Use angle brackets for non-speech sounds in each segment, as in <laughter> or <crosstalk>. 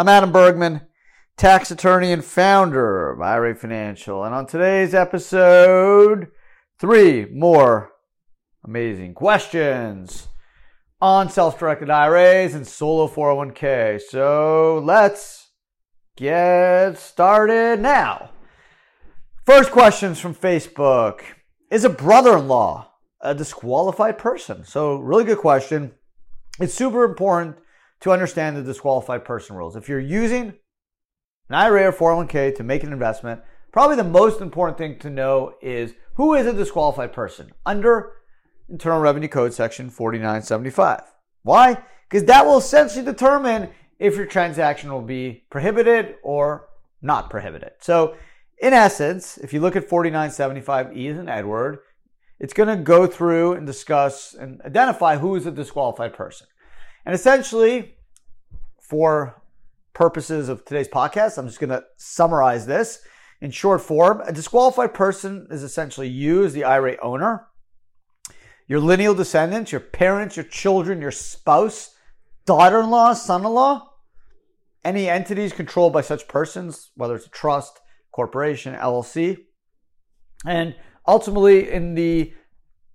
I'm Adam Bergman, tax attorney and founder of IRA Financial. And on today's episode, three more amazing questions on self directed IRAs and solo 401k. So let's get started now. First questions from Facebook Is a brother in law a disqualified person? So, really good question. It's super important to understand the disqualified person rules. If you're using an IRA or 401k to make an investment, probably the most important thing to know is who is a disqualified person under Internal Revenue Code section 4975. Why? Because that will essentially determine if your transaction will be prohibited or not prohibited. So, in essence, if you look at 4975E as an Edward, it's going to go through and discuss and identify who is a disqualified person. And essentially, for purposes of today's podcast, I'm just going to summarize this in short form. A disqualified person is essentially you as the IRA owner, your lineal descendants, your parents, your children, your spouse, daughter in law, son in law, any entities controlled by such persons, whether it's a trust, corporation, LLC. And ultimately, in the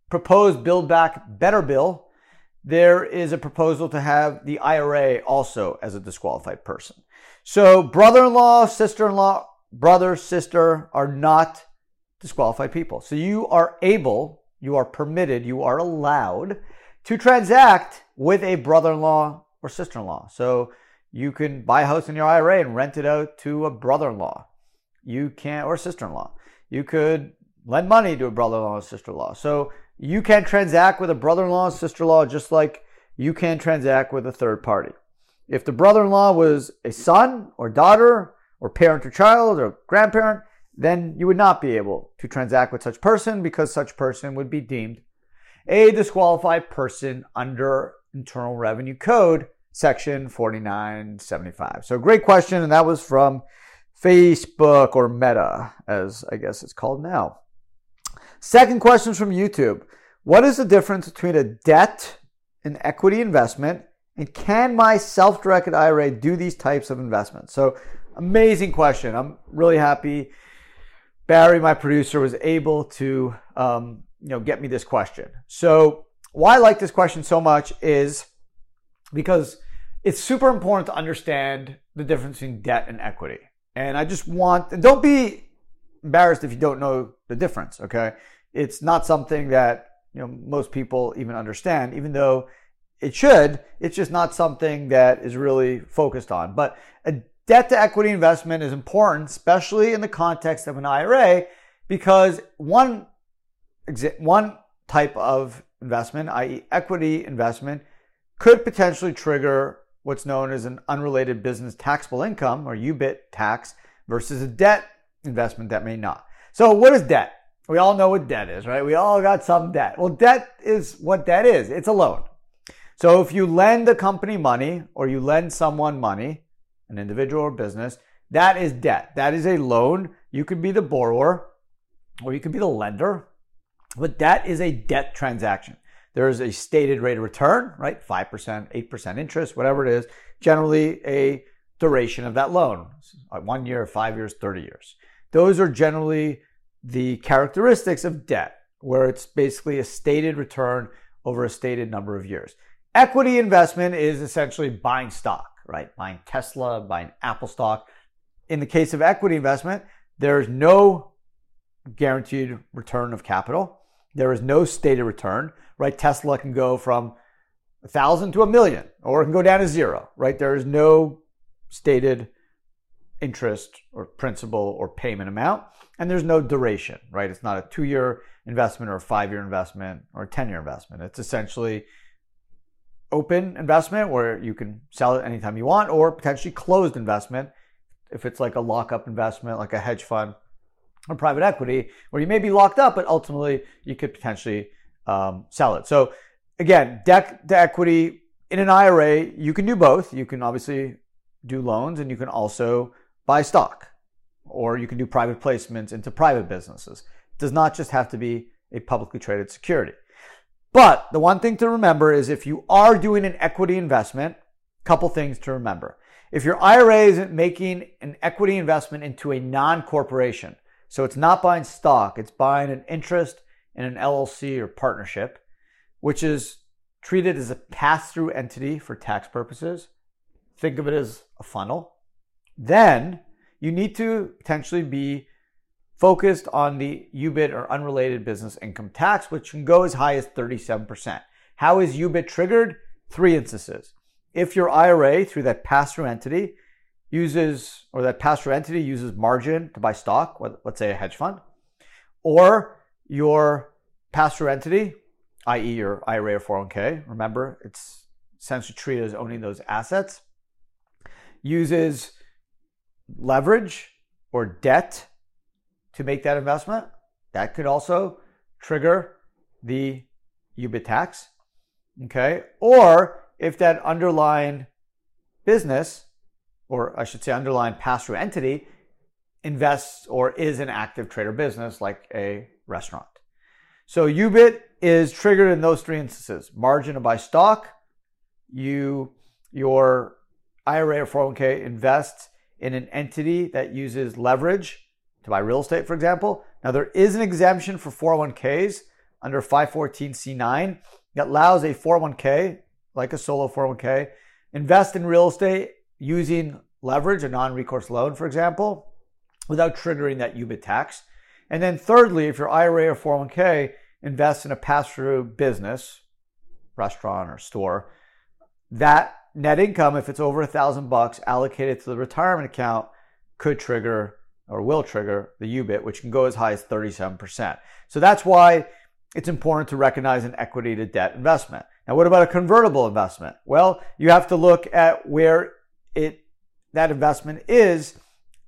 proposed Build Back Better bill, there is a proposal to have the IRA also as a disqualified person. So, brother in law, sister in law, brother, sister are not disqualified people. So, you are able, you are permitted, you are allowed to transact with a brother in law or sister in law. So, you can buy a house in your IRA and rent it out to a brother in law. You can, or sister in law. You could lend money to a brother in law or sister in law. So, you can transact with a brother in law, sister in law, just like you can transact with a third party. If the brother in law was a son or daughter or parent or child or grandparent, then you would not be able to transact with such person because such person would be deemed a disqualified person under Internal Revenue Code section 4975. So great question and that was from Facebook or Meta as I guess it's called now. Second question from YouTube. What is the difference between a debt and equity investment? And can my self directed IRA do these types of investments? So, amazing question. I'm really happy Barry, my producer, was able to um, you know, get me this question. So, why I like this question so much is because it's super important to understand the difference between debt and equity. And I just want, and don't be embarrassed if you don't know the difference, okay? It's not something that you know most people even understand, even though it should. It's just not something that is really focused on. But a debt to equity investment is important, especially in the context of an IRA, because one one type of investment, i.e., equity investment, could potentially trigger what's known as an unrelated business taxable income or UBIT tax versus a debt investment that may not. So, what is debt? We all know what debt is, right? We all got some debt. Well, debt is what debt is. It's a loan. So if you lend a company money or you lend someone money, an individual or business, that is debt. That is a loan. You could be the borrower or you could be the lender, but that is a debt transaction. There is a stated rate of return, right? 5%, 8% interest, whatever it is, generally a duration of that loan. One year, five years, 30 years. Those are generally the characteristics of debt, where it's basically a stated return over a stated number of years. Equity investment is essentially buying stock, right? Buying Tesla, buying Apple stock. In the case of equity investment, there's no guaranteed return of capital. There is no stated return, right? Tesla can go from a thousand to a million, or it can go down to zero, right? There is no stated interest or principal or payment amount and there's no duration, right? It's not a two year investment or a five year investment or a 10 year investment. It's essentially open investment where you can sell it anytime you want, or potentially closed investment if it's like a lockup investment, like a hedge fund or private equity, where you may be locked up, but ultimately you could potentially um, sell it. So again, debt to equity in an IRA, you can do both. You can obviously do loans and you can also buy stock or you can do private placements into private businesses. It does not just have to be a publicly traded security. But the one thing to remember is if you are doing an equity investment, couple things to remember. If your IRA isn't making an equity investment into a non-corporation, so it's not buying stock, it's buying an interest in an LLC or partnership, which is treated as a pass-through entity for tax purposes. Think of it as a funnel. Then you need to potentially be focused on the UBIT or unrelated business income tax, which can go as high as 37%. How is UBIT triggered? Three instances. If your IRA through that pass-through entity uses, or that pass-through entity uses margin to buy stock, let's say a hedge fund, or your pass-through entity, i.e. your IRA or 401k, remember it's essentially treated as owning those assets, uses leverage or debt to make that investment, that could also trigger the UBIT tax. Okay. Or if that underlying business, or I should say underlying pass through entity, invests or is an active trader business like a restaurant. So UBIT is triggered in those three instances. Margin to buy stock, you your IRA or 401k invests in an entity that uses leverage to buy real estate, for example. Now, there is an exemption for 401ks under 514c9 that allows a 401k, like a solo 401k, invest in real estate using leverage, a non recourse loan, for example, without triggering that UBIT tax. And then, thirdly, if your IRA or 401k invests in a pass through business, restaurant or store, that net income, if it's over a thousand bucks allocated to the retirement account, could trigger or will trigger the UBIT, which can go as high as 37%. So that's why it's important to recognize an equity to debt investment. Now, what about a convertible investment? Well, you have to look at where it that investment is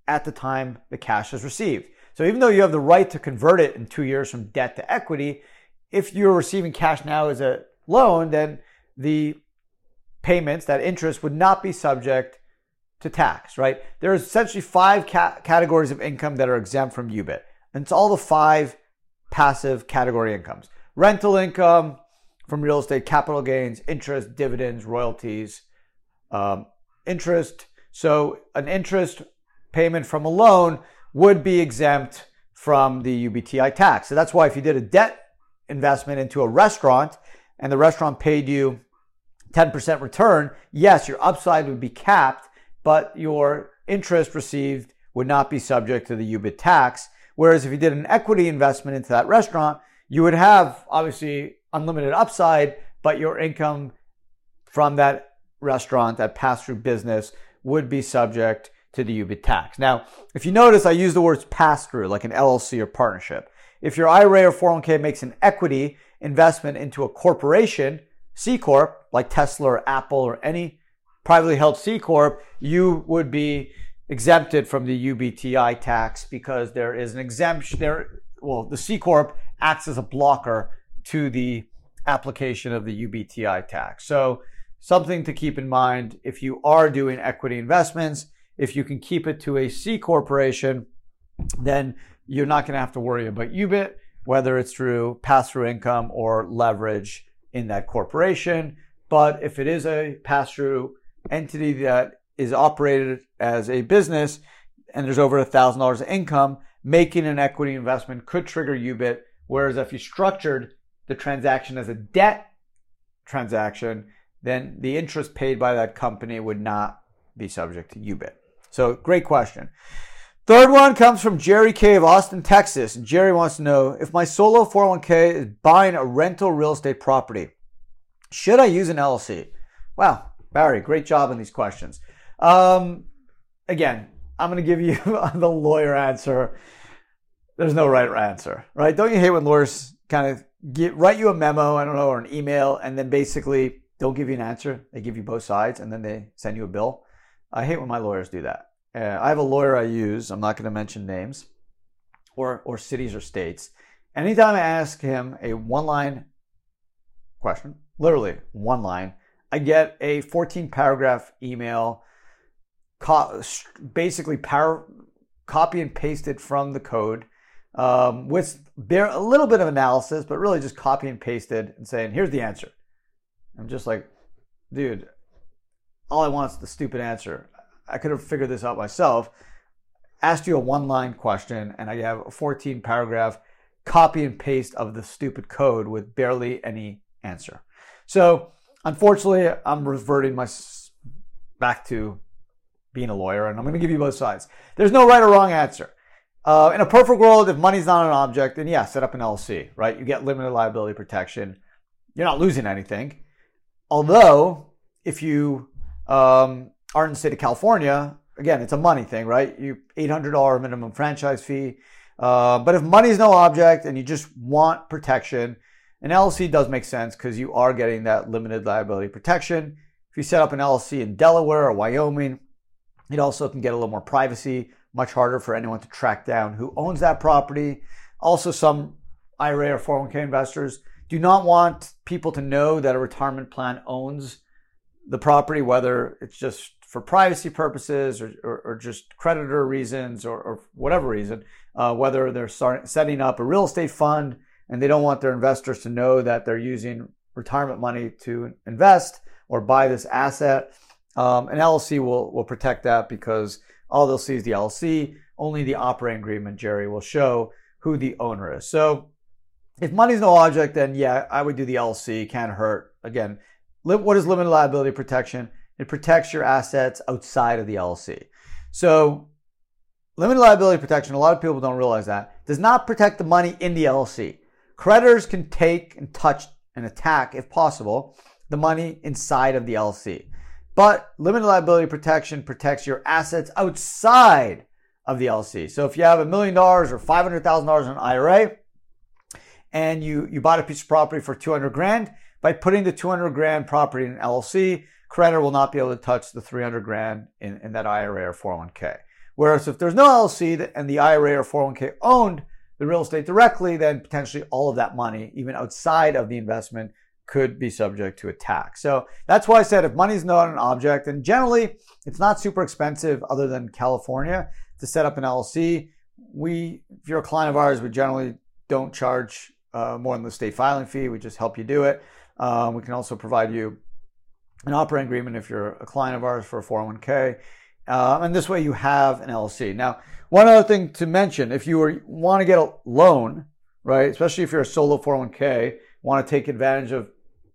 at the time the cash is received. So even though you have the right to convert it in two years from debt to equity, if you're receiving cash now as a loan, then the payments, that interest would not be subject to tax, right? There's essentially five ca- categories of income that are exempt from UBIT. And it's all the five passive category incomes. Rental income from real estate, capital gains, interest, dividends, royalties, um, interest. So an interest payment from a loan would be exempt from the UBTI tax. So that's why if you did a debt investment into a restaurant and the restaurant paid you 10% return, yes, your upside would be capped, but your interest received would not be subject to the UBIT tax. Whereas if you did an equity investment into that restaurant, you would have obviously unlimited upside, but your income from that restaurant, that pass through business, would be subject to the UBIT tax. Now, if you notice, I use the words pass through, like an LLC or partnership. If your IRA or 401k makes an equity investment into a corporation, C Corp, like Tesla or Apple or any privately held C Corp, you would be exempted from the UBTI tax because there is an exemption there. Well, the C Corp acts as a blocker to the application of the UBTI tax. So something to keep in mind if you are doing equity investments, if you can keep it to a C corporation, then you're not going to have to worry about UBIT, whether it's through pass through income or leverage in that corporation. But if it is a pass through entity that is operated as a business and there's over $1,000 of income, making an equity investment could trigger UBIT. Whereas if you structured the transaction as a debt transaction, then the interest paid by that company would not be subject to UBIT. So, great question. Third one comes from Jerry K of Austin, Texas. And Jerry wants to know if my solo 401k is buying a rental real estate property, should I use an LLC? Wow, Barry, great job on these questions. Um, again, I'm going to give you <laughs> the lawyer answer. There's no right answer, right? Don't you hate when lawyers kind of get, write you a memo, I don't know, or an email, and then basically don't give you an answer. They give you both sides and then they send you a bill. I hate when my lawyers do that. Uh, I have a lawyer I use. I'm not going to mention names or, or cities or states. Anytime I ask him a one line question, literally one line, I get a 14 paragraph email, co- basically power, copy and pasted from the code um, with bare, a little bit of analysis, but really just copy and pasted and saying, here's the answer. I'm just like, dude, all I want is the stupid answer. I could have figured this out myself. Asked you a one line question, and I have a 14 paragraph copy and paste of the stupid code with barely any answer. So, unfortunately, I'm reverting my back to being a lawyer, and I'm going to give you both sides. There's no right or wrong answer. Uh, in a perfect world, if money's not an object, then yeah, set up an LLC, right? You get limited liability protection. You're not losing anything. Although, if you um, are in the state of California, again, it's a money thing, right? You $800 minimum franchise fee. Uh, but if money's no object and you just want protection, an LLC does make sense because you are getting that limited liability protection. If you set up an LLC in Delaware or Wyoming, it also can get a little more privacy, much harder for anyone to track down who owns that property. Also, some IRA or 401k investors do not want people to know that a retirement plan owns the property, whether it's just for privacy purposes or, or, or just creditor reasons or, or whatever reason, uh, whether they're setting up a real estate fund and they don't want their investors to know that they're using retirement money to invest or buy this asset. Um, an LLC will, will protect that because all they'll see is the LLC. Only the operating agreement, Jerry, will show who the owner is. So if money's no object, then yeah, I would do the LLC. Can't hurt. Again, what is limited liability protection? It protects your assets outside of the LLC. So, limited liability protection, a lot of people don't realize that, does not protect the money in the LLC. Creditors can take and touch and attack, if possible, the money inside of the LLC. But limited liability protection protects your assets outside of the LLC. So if you have a million dollars or $500,000 in an IRA and you, you bought a piece of property for 200 grand, by putting the 200 grand property in an LLC, creditor will not be able to touch the 300 grand in, in that IRA or 401k. Whereas if there's no LLC and the IRA or 401k owned the real estate directly, then potentially all of that money, even outside of the investment, could be subject to attack. So that's why I said if money is not an object, and generally it's not super expensive other than California to set up an LLC. We, if you're a client of ours, we generally don't charge uh, more than the state filing fee. We just help you do it. Um, we can also provide you an operating agreement if you're a client of ours for a 401k. Uh, and this way you have an LLC. Now, one other thing to mention, if you want to get a loan, right, especially if you're a solo 401k, want to take advantage of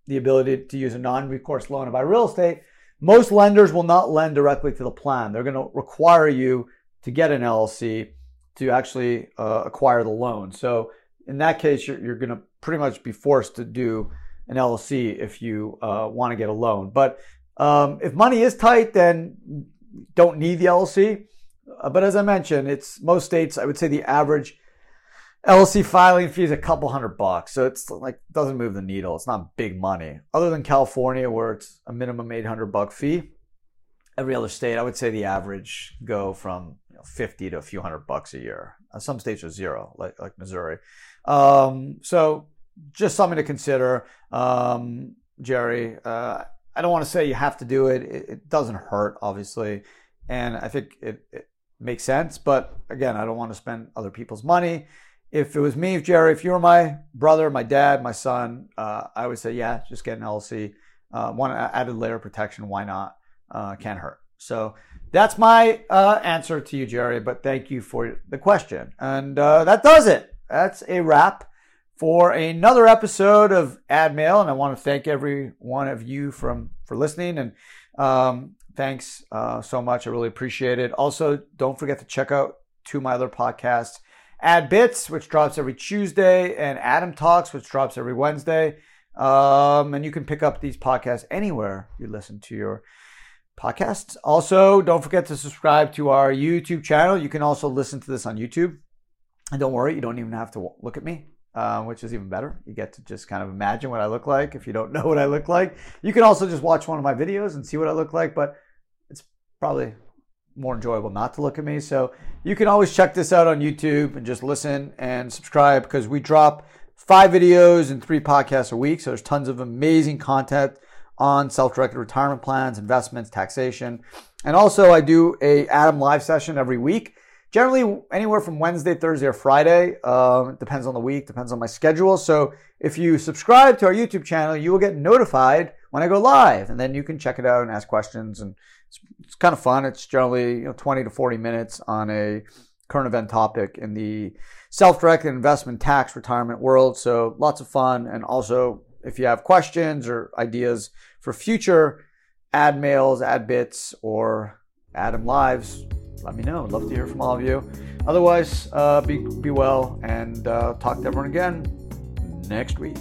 the ability to use a non-recourse loan to buy real estate, most lenders will not lend directly to the plan. They're going to require you to get an LLC to actually uh, acquire the loan. So in that case, you're, you're going to pretty much be forced to do an LLC if you uh, want to get a loan. But um, if money is tight, then don't need the LLC. Uh, but as I mentioned, it's most states. I would say the average LLC filing fee is a couple hundred bucks, so it's like doesn't move the needle. It's not big money, other than California where it's a minimum eight hundred buck fee. Every other state, I would say the average go from you know, fifty to a few hundred bucks a year. Uh, some states are zero, like like Missouri. Um, so just something to consider, um, Jerry. Uh, I don't want to say you have to do it. it. It, doesn't hurt, obviously, and I think it, it makes sense. But again, I don't want to spend other people's money. If it was me, if Jerry, if you were my brother, my dad, my son, uh, I would say, yeah, just get an LLC. Uh, one added layer of protection. Why not? Uh, can't hurt. So that's my uh, answer to you, Jerry. But thank you for the question, and uh, that does it. That's a wrap for another episode of Ad Mail, and I want to thank every one of you from for listening and um, thanks uh, so much. I really appreciate it. Also, don't forget to check out two of my other podcasts, Ad Bits, which drops every Tuesday, and Adam Talks, which drops every Wednesday. Um, and you can pick up these podcasts anywhere you listen to your podcasts. Also, don't forget to subscribe to our YouTube channel. You can also listen to this on YouTube. And don't worry, you don't even have to look at me um, which is even better. You get to just kind of imagine what I look like if you don't <laughs> know what I look like. You can also just watch one of my videos and see what I look like, but it's probably more enjoyable not to look at me. So you can always check this out on YouTube and just listen and subscribe because we drop five videos and three podcasts a week. So there's tons of amazing content on self-directed retirement plans, investments, taxation. And also I do a Adam live session every week. Generally anywhere from Wednesday, Thursday, or Friday. Um, depends on the week, depends on my schedule. So if you subscribe to our YouTube channel, you will get notified when I go live, and then you can check it out and ask questions. And it's, it's kind of fun. It's generally you know 20 to 40 minutes on a current event topic in the self-directed investment tax retirement world. So lots of fun. And also, if you have questions or ideas for future ad mails, ad bits, or Adam lives, let me know. Love to hear from all of you. Otherwise, uh, be be well and uh, talk to everyone again next week.